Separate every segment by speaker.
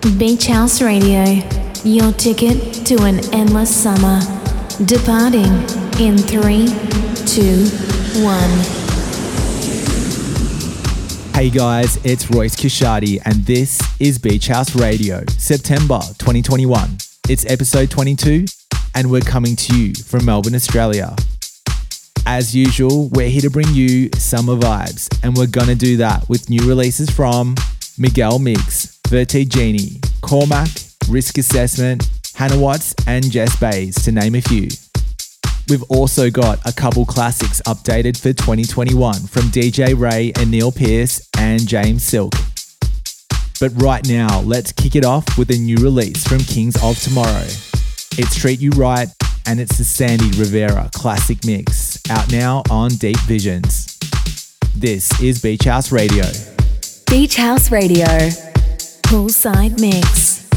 Speaker 1: Beach House Radio, your ticket to an endless summer. Departing in three, two, one.
Speaker 2: Hey guys, it's Royce Kishadi, and this is Beach House Radio, September 2021. It's episode 22, and we're coming to you from Melbourne, Australia. As usual, we're here to bring you summer vibes, and we're gonna do that with new releases from Miguel Migs, Vertigini, Cormac, Risk Assessment, Hannah Wants, and Jess Bays, to name a few. We've also got a couple classics updated for 2021 from DJ Ray and Neil Pierce and James Silk. But right now, let's kick it off with a new release from Kings of Tomorrow. It's Treat You Right, and it's the Sandy Rivera classic mix, out now on Deep Visions. This is Beach House Radio.
Speaker 1: Beach House Radio, poolside mix.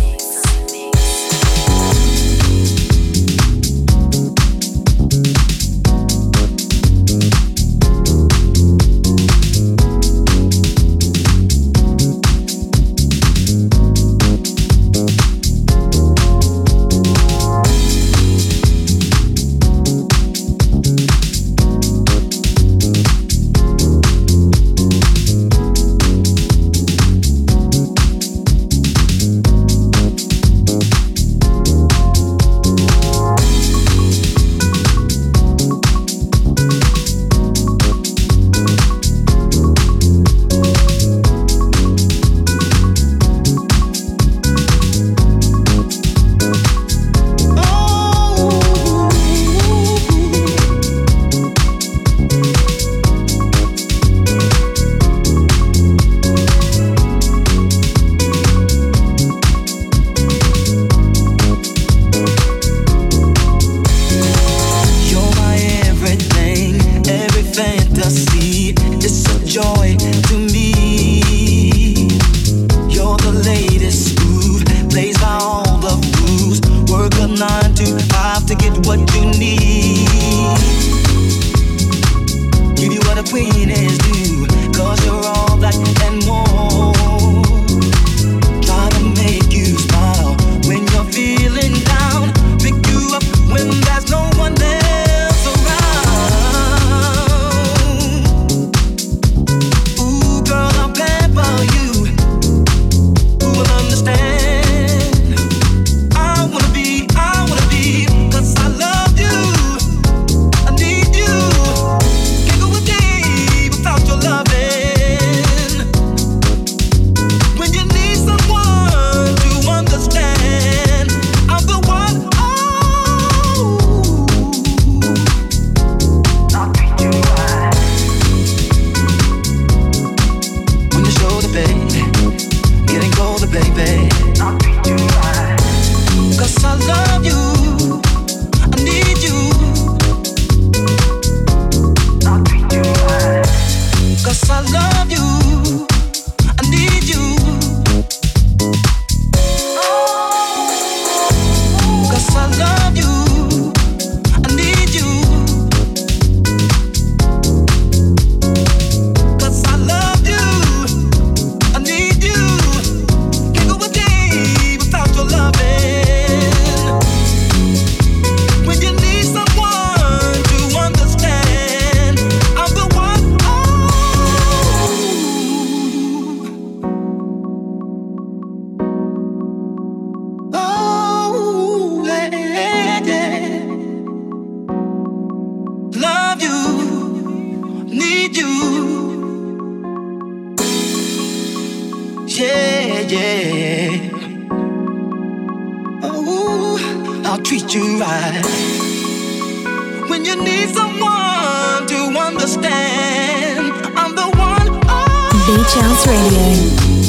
Speaker 1: you right. When you need someone to understand, I'm the one. Oh.
Speaker 3: Beach House Radio.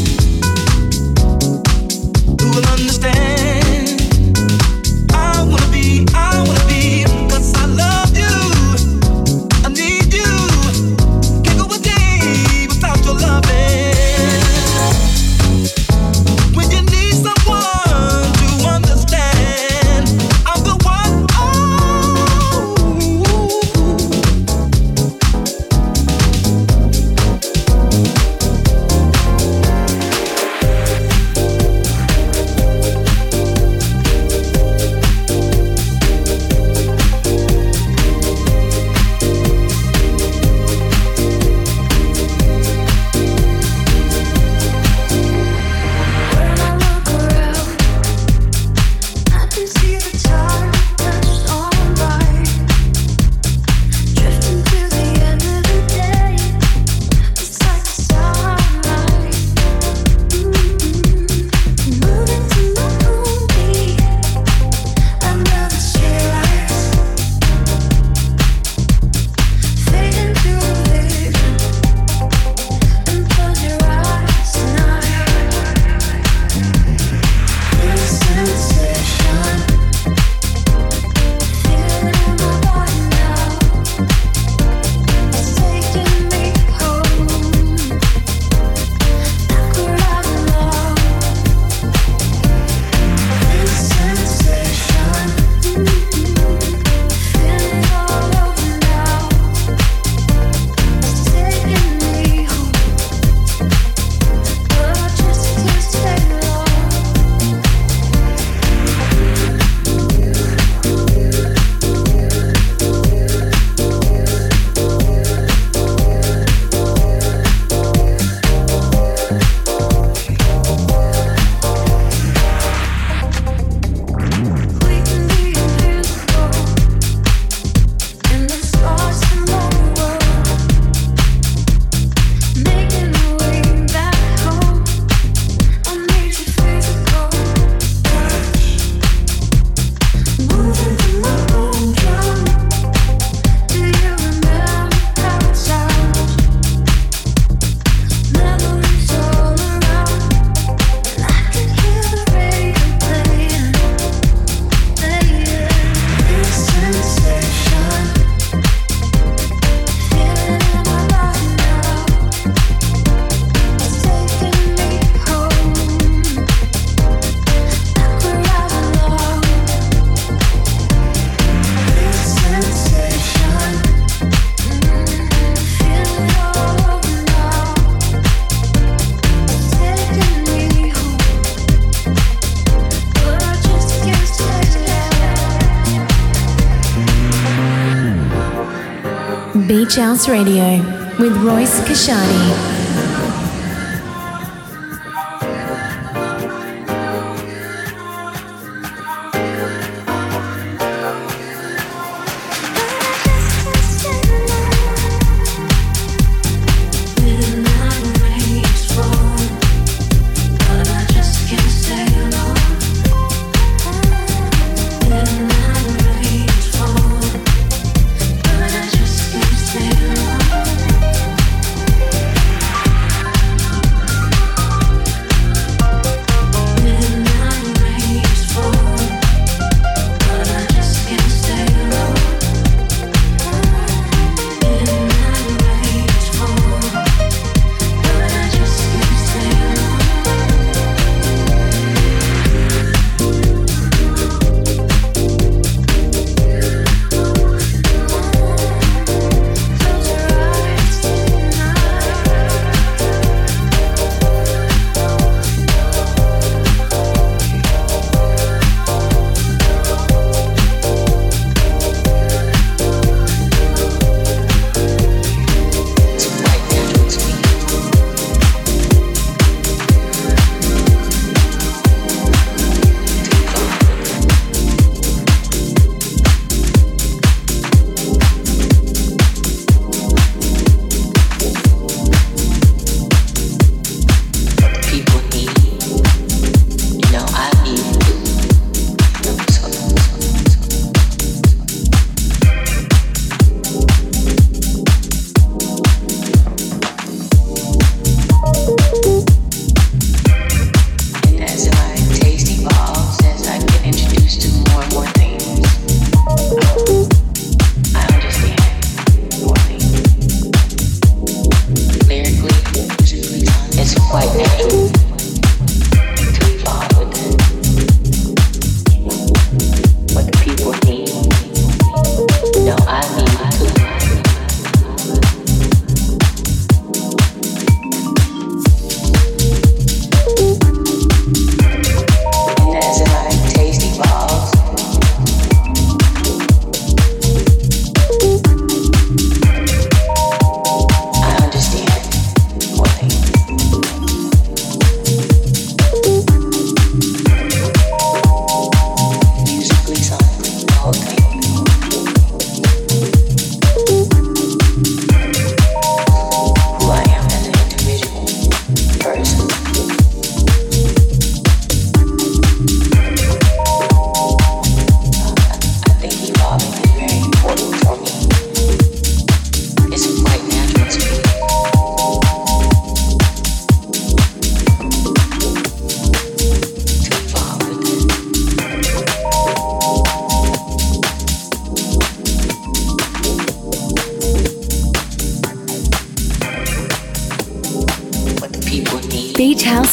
Speaker 3: Radio with Royce Kashani.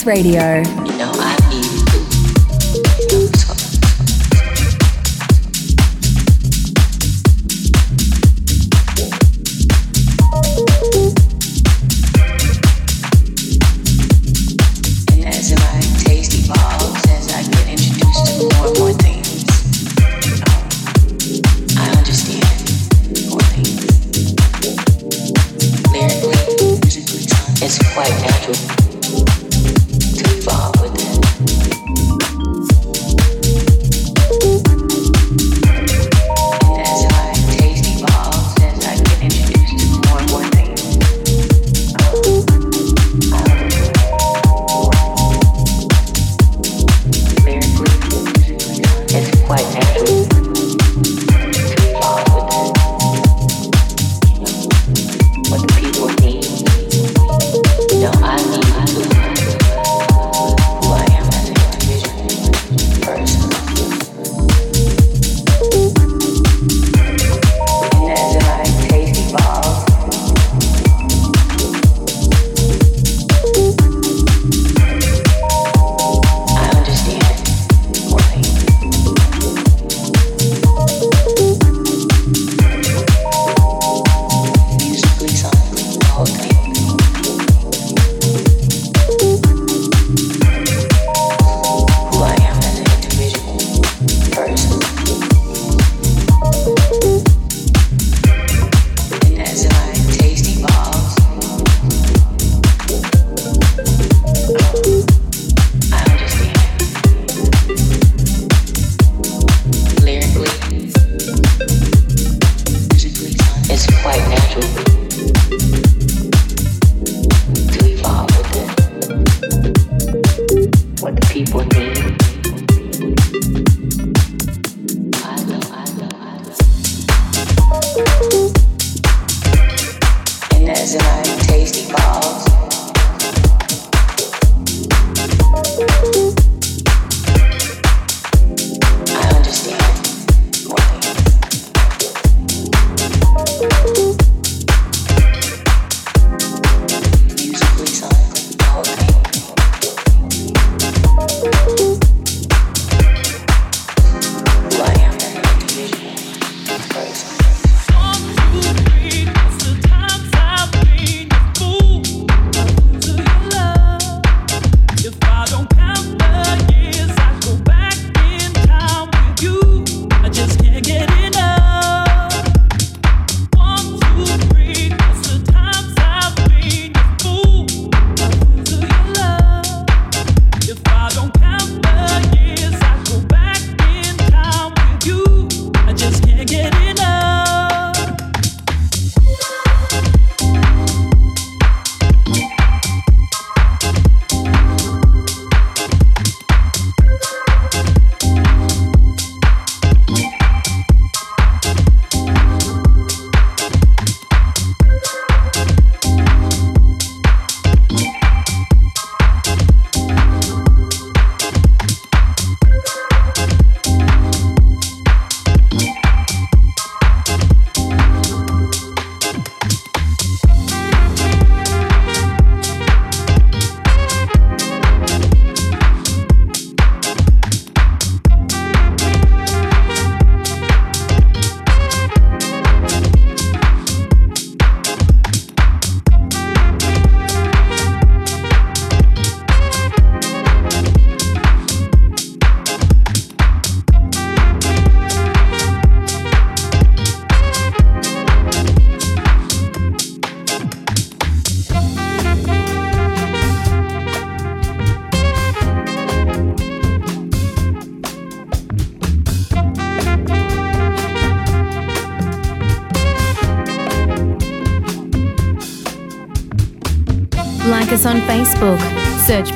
Speaker 3: Radio.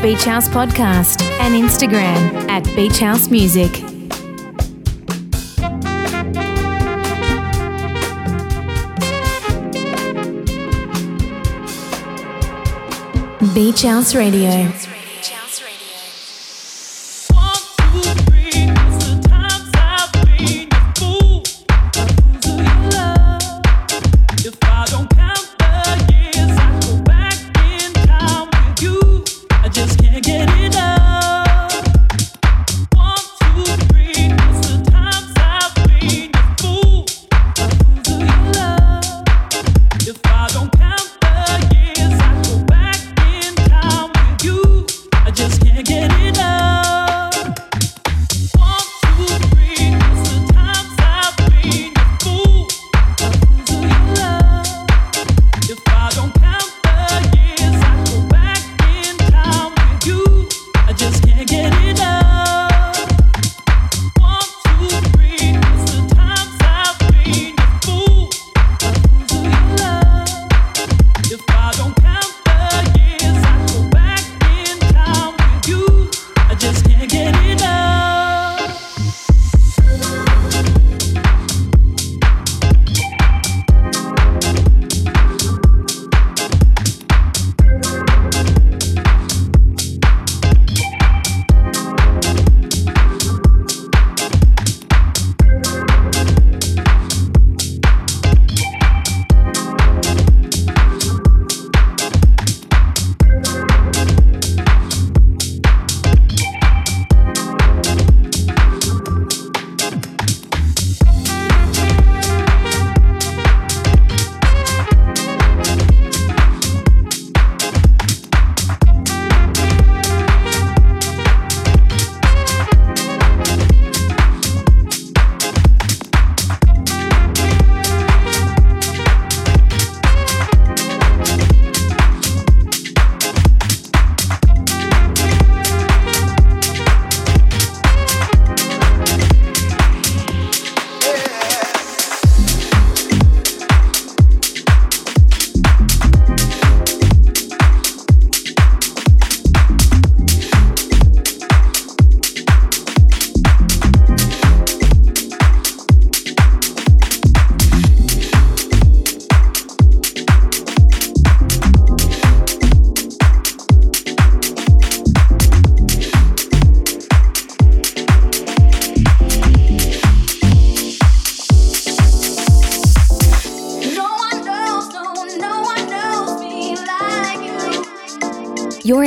Speaker 4: Beach House Podcast and Instagram at Beach House Music. Beach House Radio.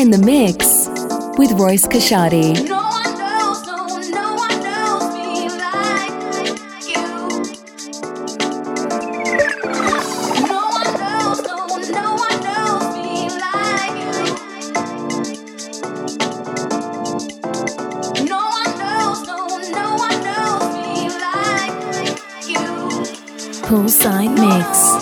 Speaker 5: In the mix with Royce Kashadi.
Speaker 6: Poolside Mix.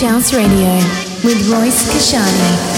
Speaker 6: House Radio with Royce Kashani.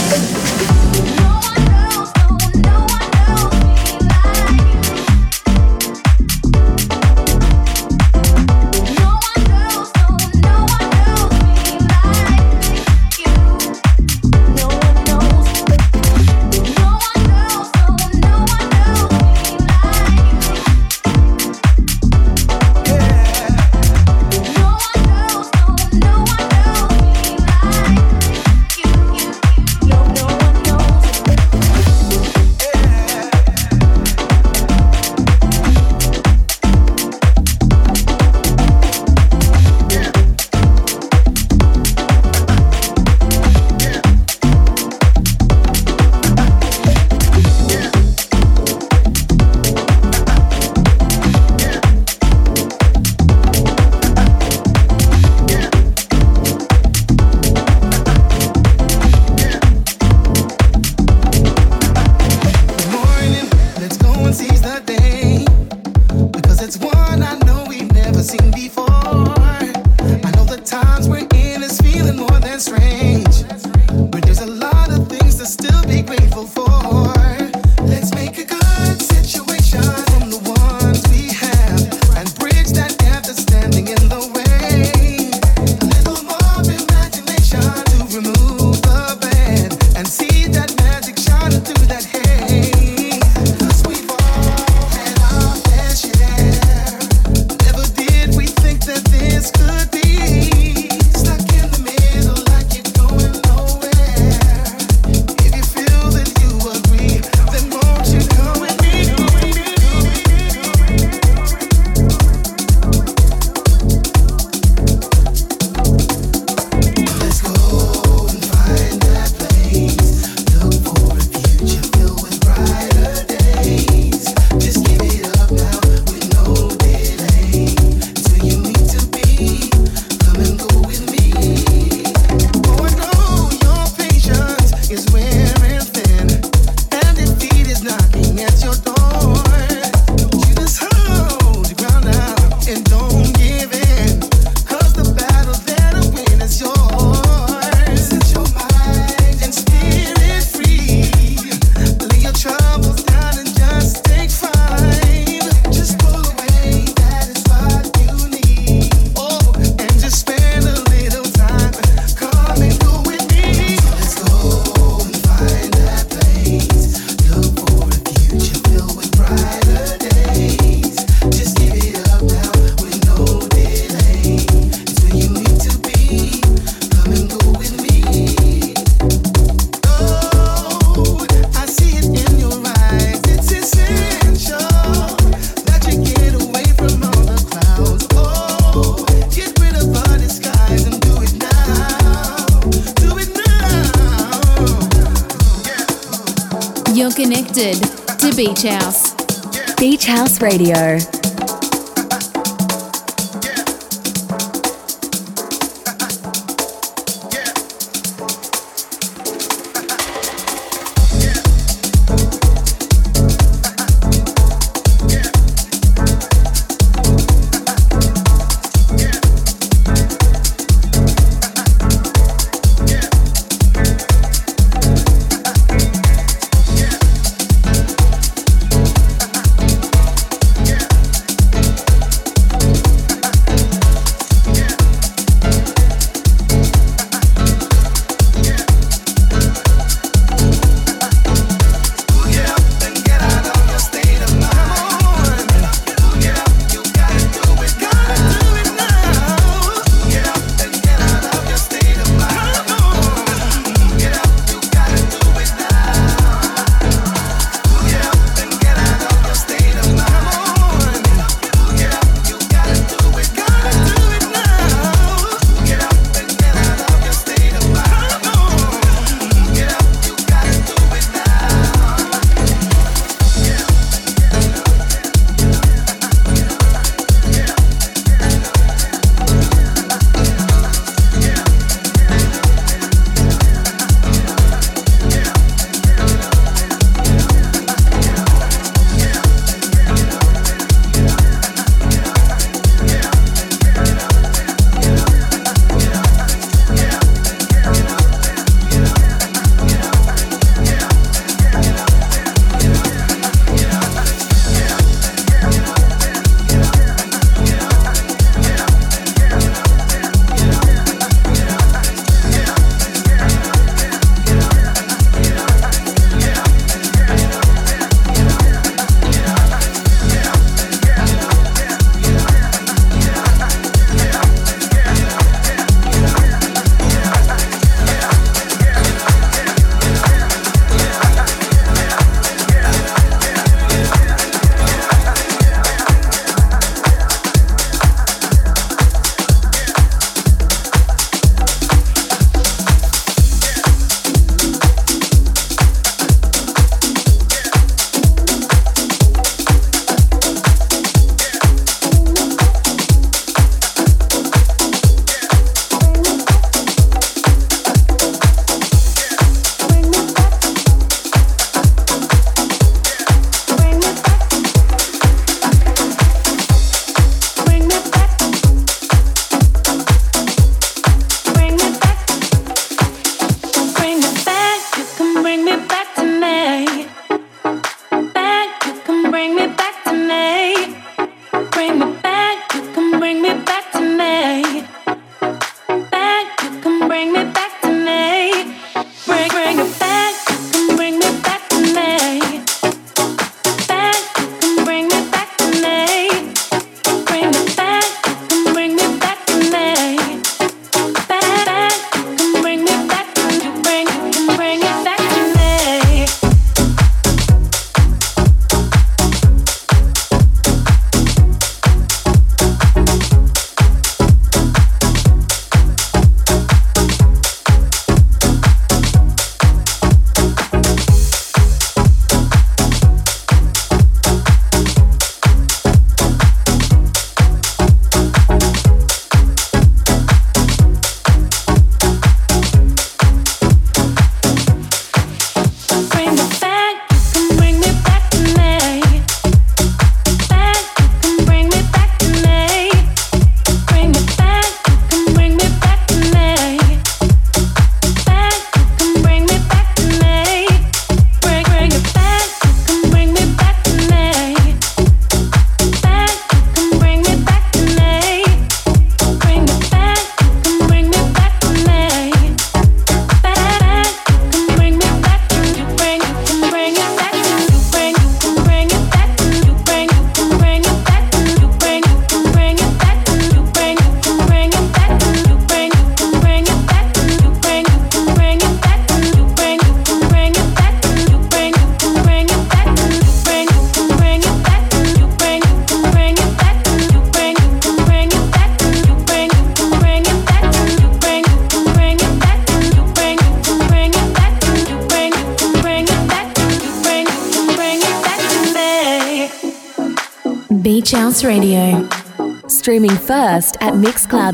Speaker 5: Radio.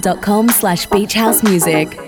Speaker 7: mixcloud.com slash beachhousemusic.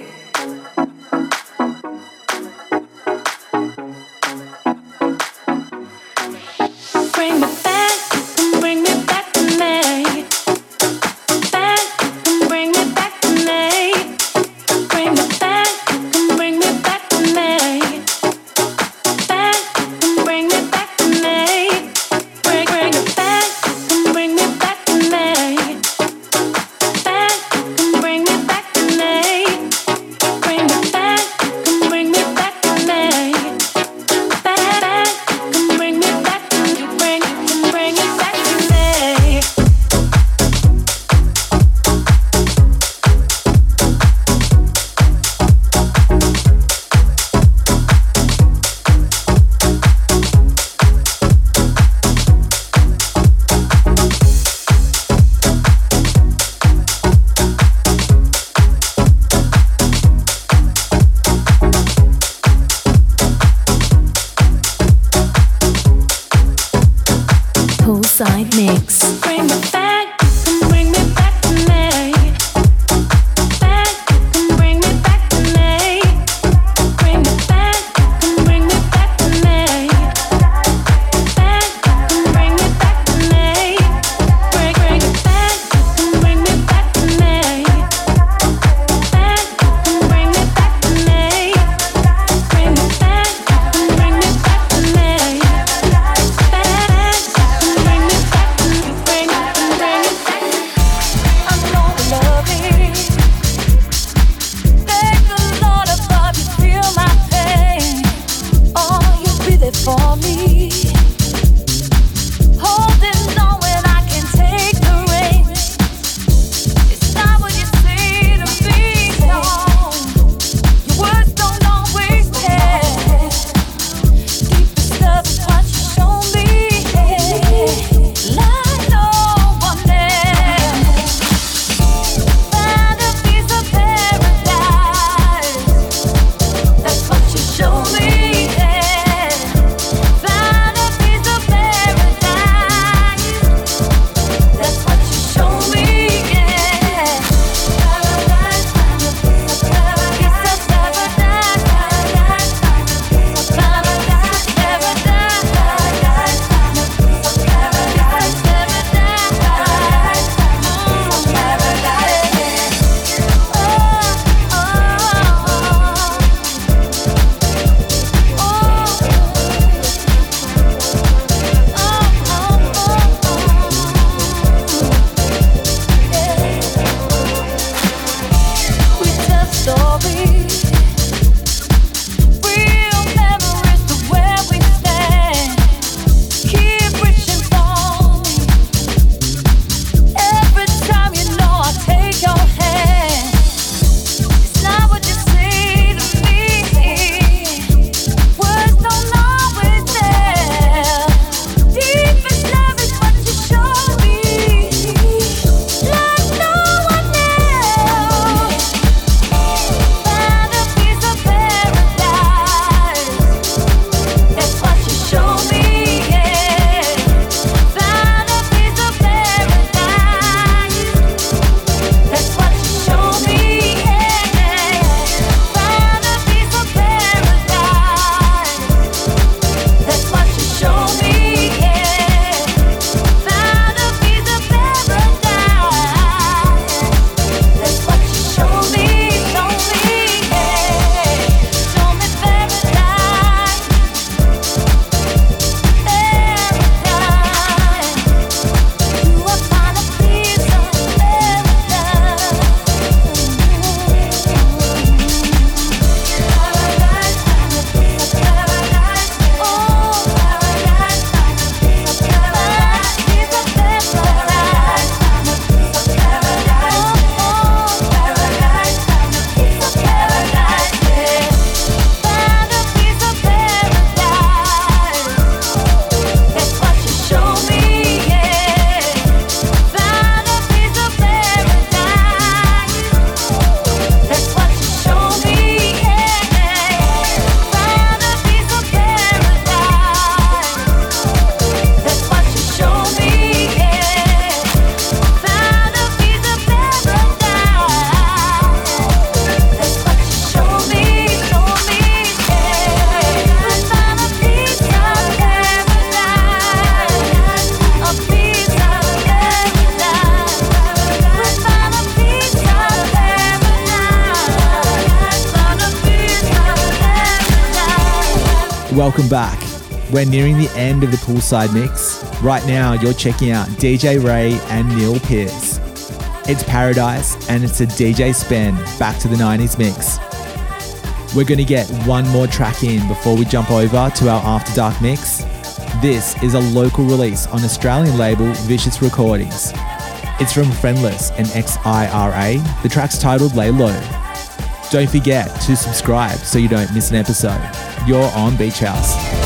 Speaker 2: Welcome back. We're nearing the end of the poolside mix. Right now, you're checking out DJ Ray and Neil Pierce. It's Paradise and it's a DJ spin back to the 90s mix. We're going to get one more track in before we jump over to our After Dark mix. This is a local release on Australian label Vicious Recordings. It's from Friendless and XIRA. The track's titled Lay Low. Don't forget to subscribe so you don't miss an episode. You're on Beach House.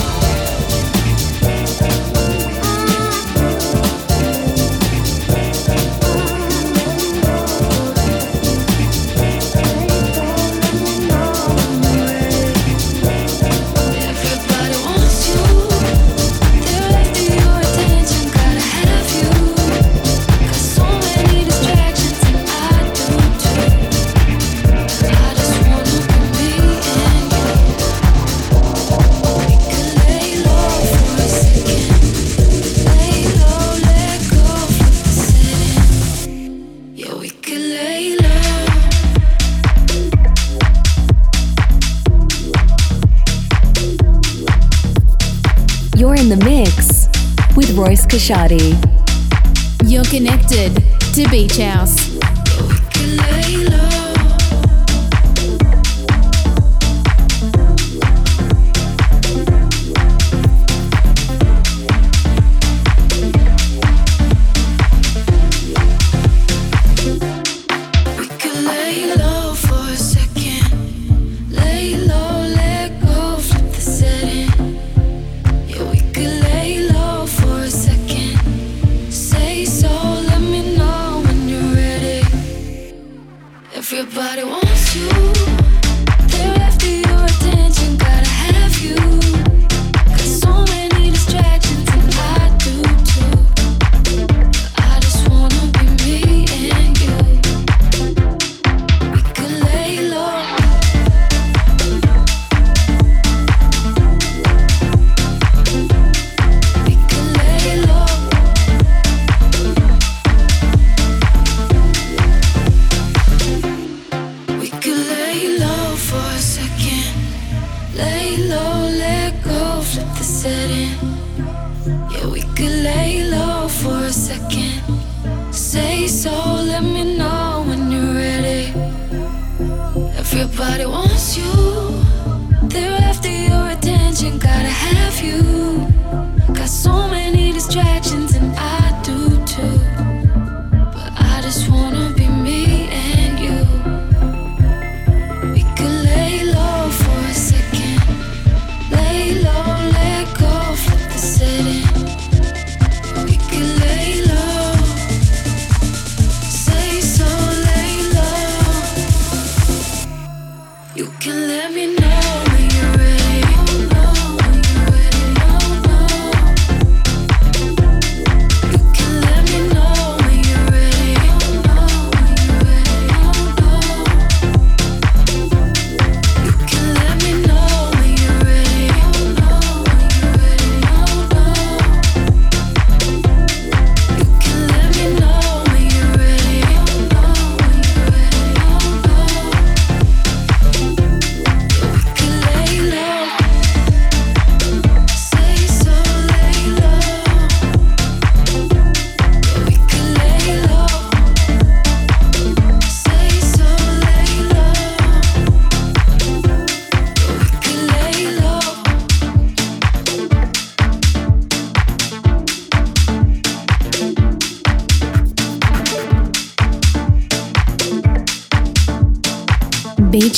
Speaker 6: Kashadi.
Speaker 7: You're connected to Beach House.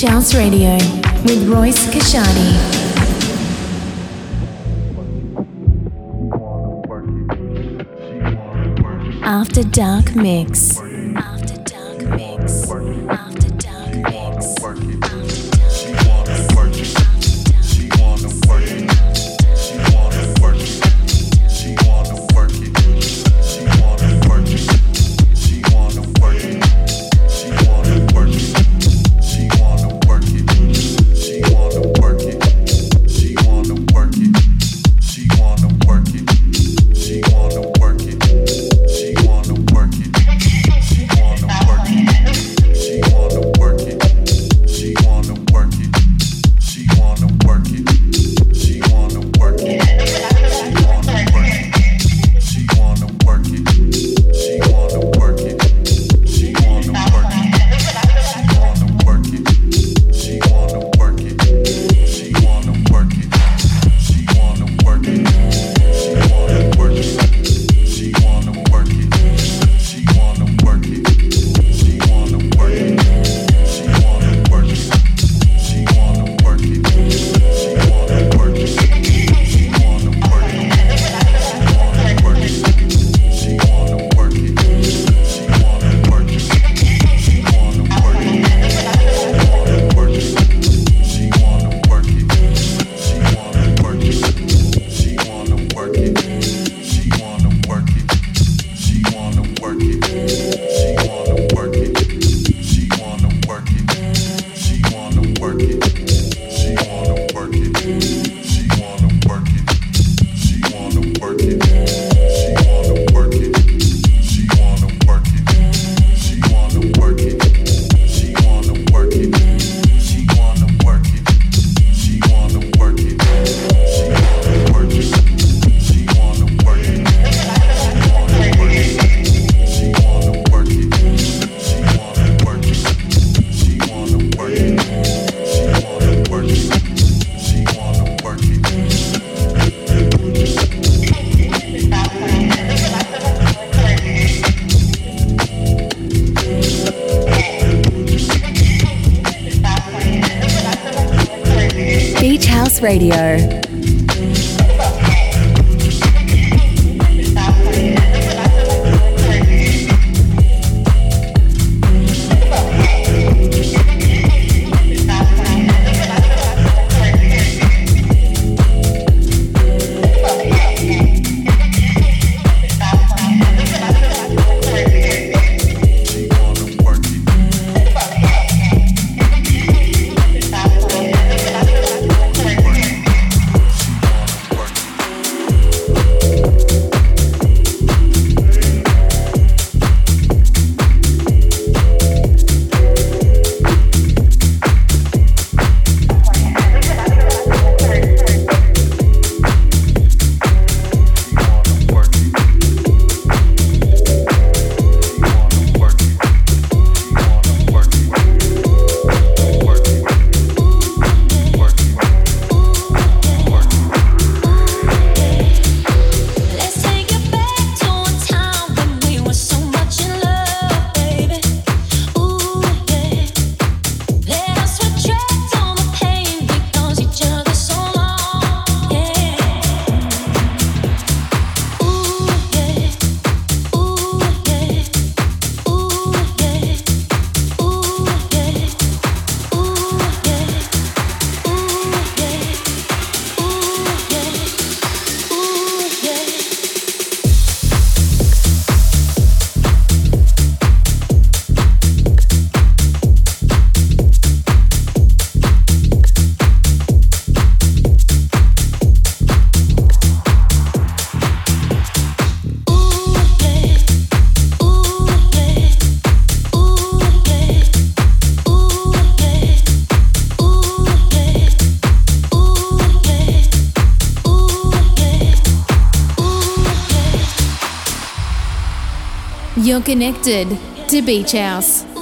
Speaker 7: House Radio with Royce Kashani. After Dark Mix.
Speaker 6: Radio.
Speaker 8: You're connected to Beach House.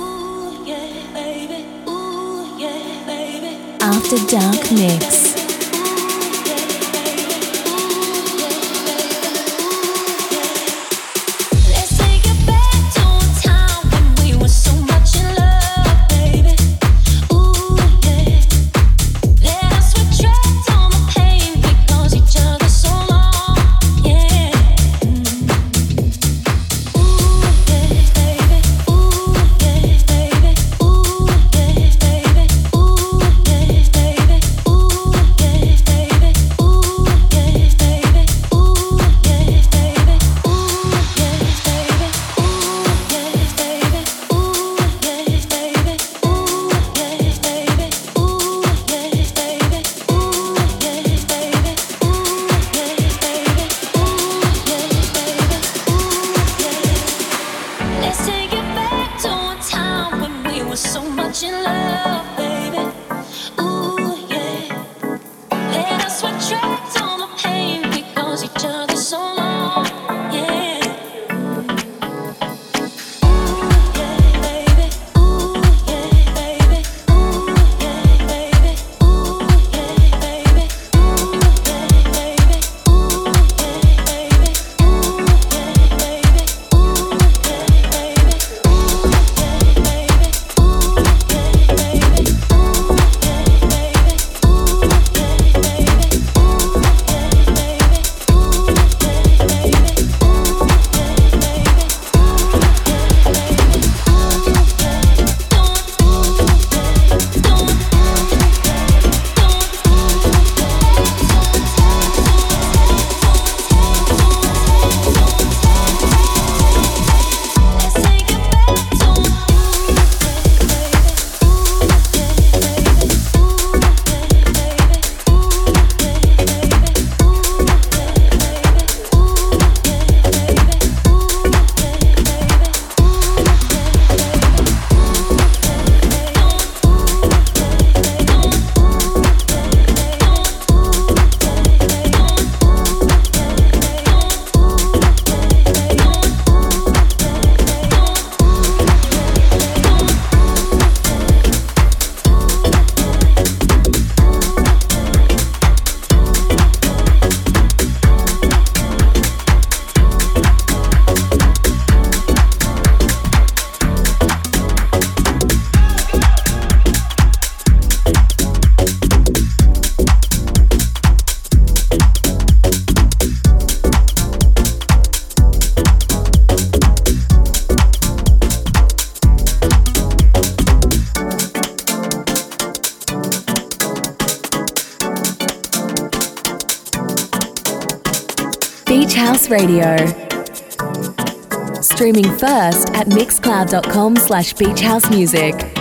Speaker 3: Radio. Streaming first at mixcloud.com slash beachhousemusic.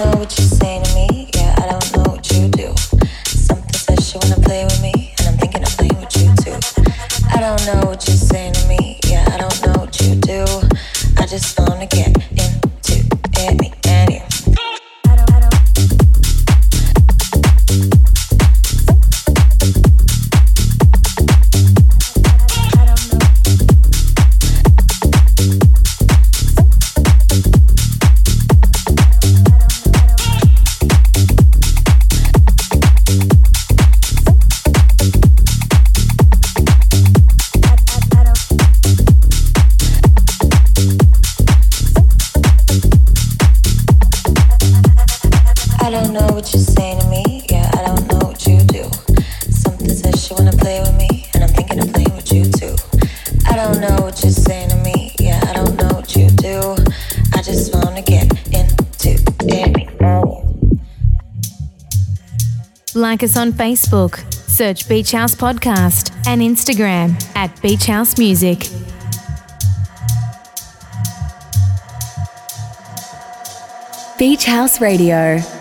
Speaker 8: know what you like us on Facebook, search Beach House Podcast, and Instagram at Beach House Music.
Speaker 6: Beach House Radio.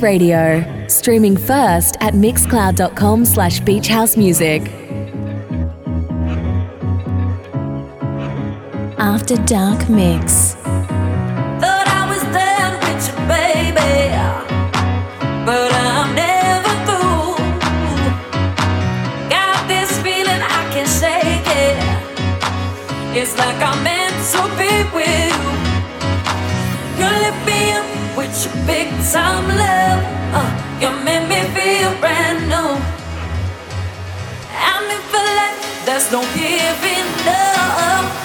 Speaker 6: Radio, streaming first at mixcloud.com slash beachhousemusic.
Speaker 7: After Dark Mix.
Speaker 9: It's like I'm meant to be with you. You with your big time love. Uh, you make me feel brand new. I'm in for life, there's no giving up.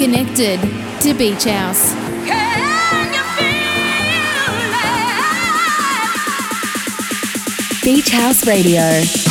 Speaker 8: Connected to Beach House.
Speaker 6: Beach House Radio.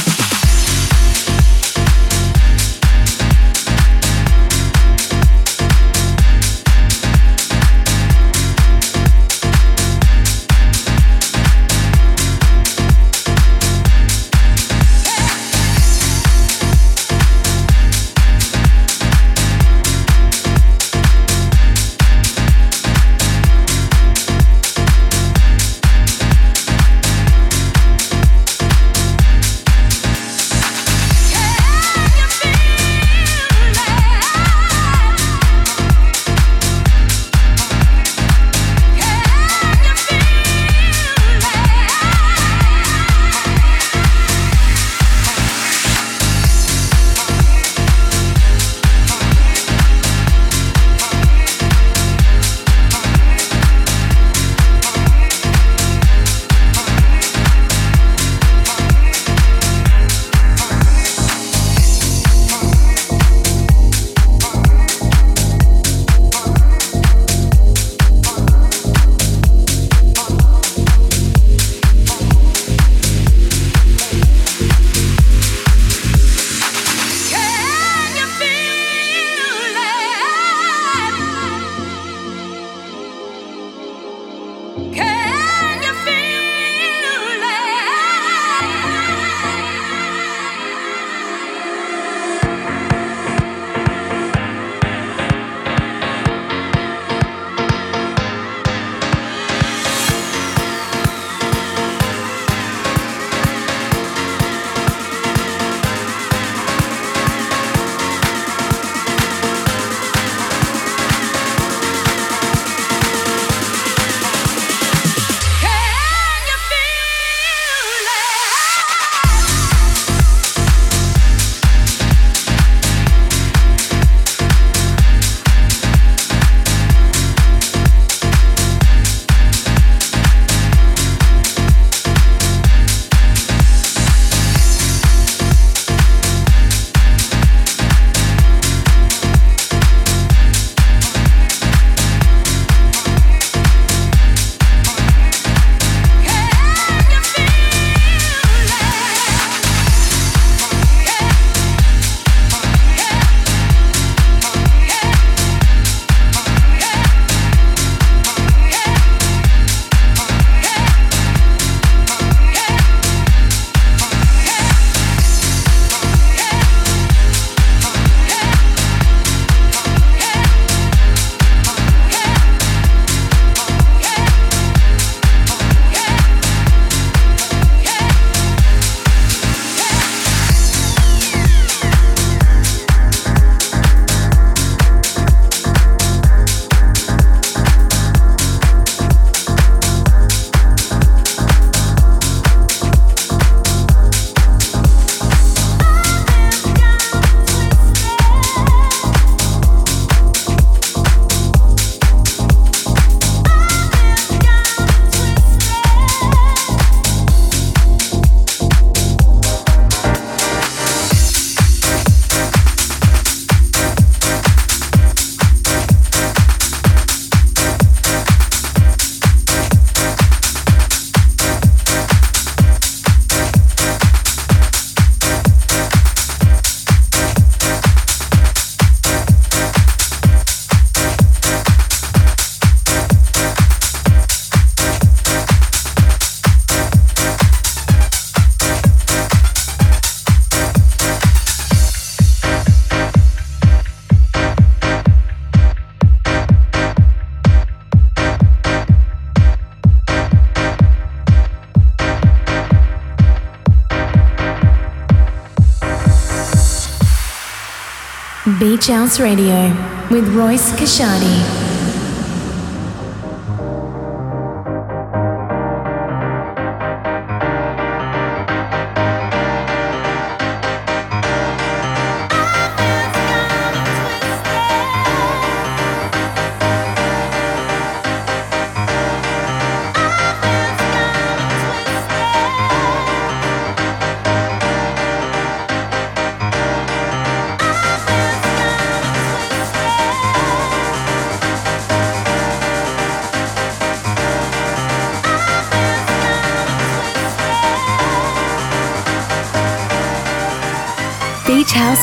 Speaker 8: Beach House Radio with Royce Kashadi.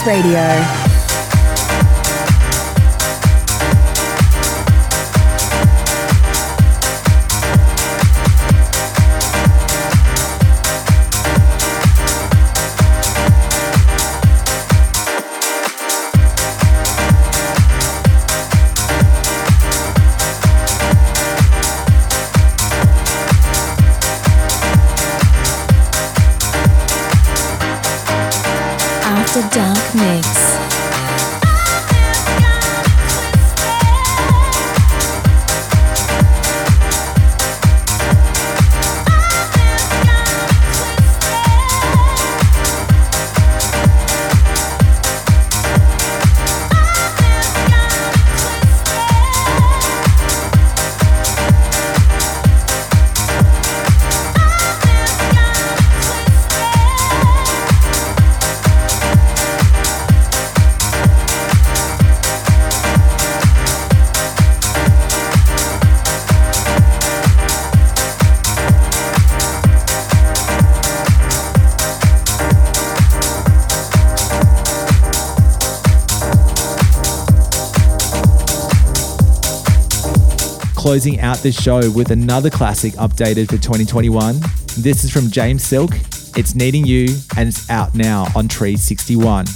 Speaker 6: Radio.
Speaker 2: Closing out the show with another classic updated for 2021. This is from James Silk. It's Needing You and it's out now on Tree 61.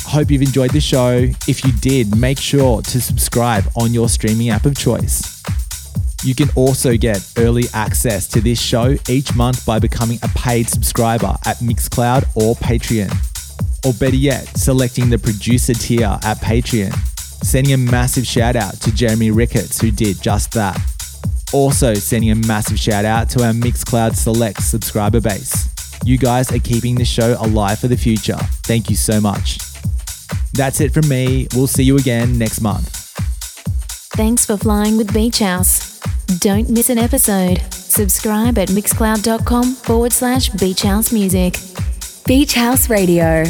Speaker 2: Hope you've enjoyed the show. If you did, make sure to subscribe on your streaming app of choice. You can also get early access to this show each month by becoming a paid subscriber at Mixcloud or Patreon. Or better yet, selecting the producer tier at Patreon Sending a massive shout out to Jeremy Ricketts, who did just that. Also, sending a massive shout out to our Mixcloud Select subscriber base. You guys are keeping the show alive for the future. Thank you so much. That's it from me. We'll see you again next month.
Speaker 7: Thanks for flying with Beach House. Don't miss an episode. Subscribe at mixcloud.com forward slash beach house music.
Speaker 6: Beach House Radio.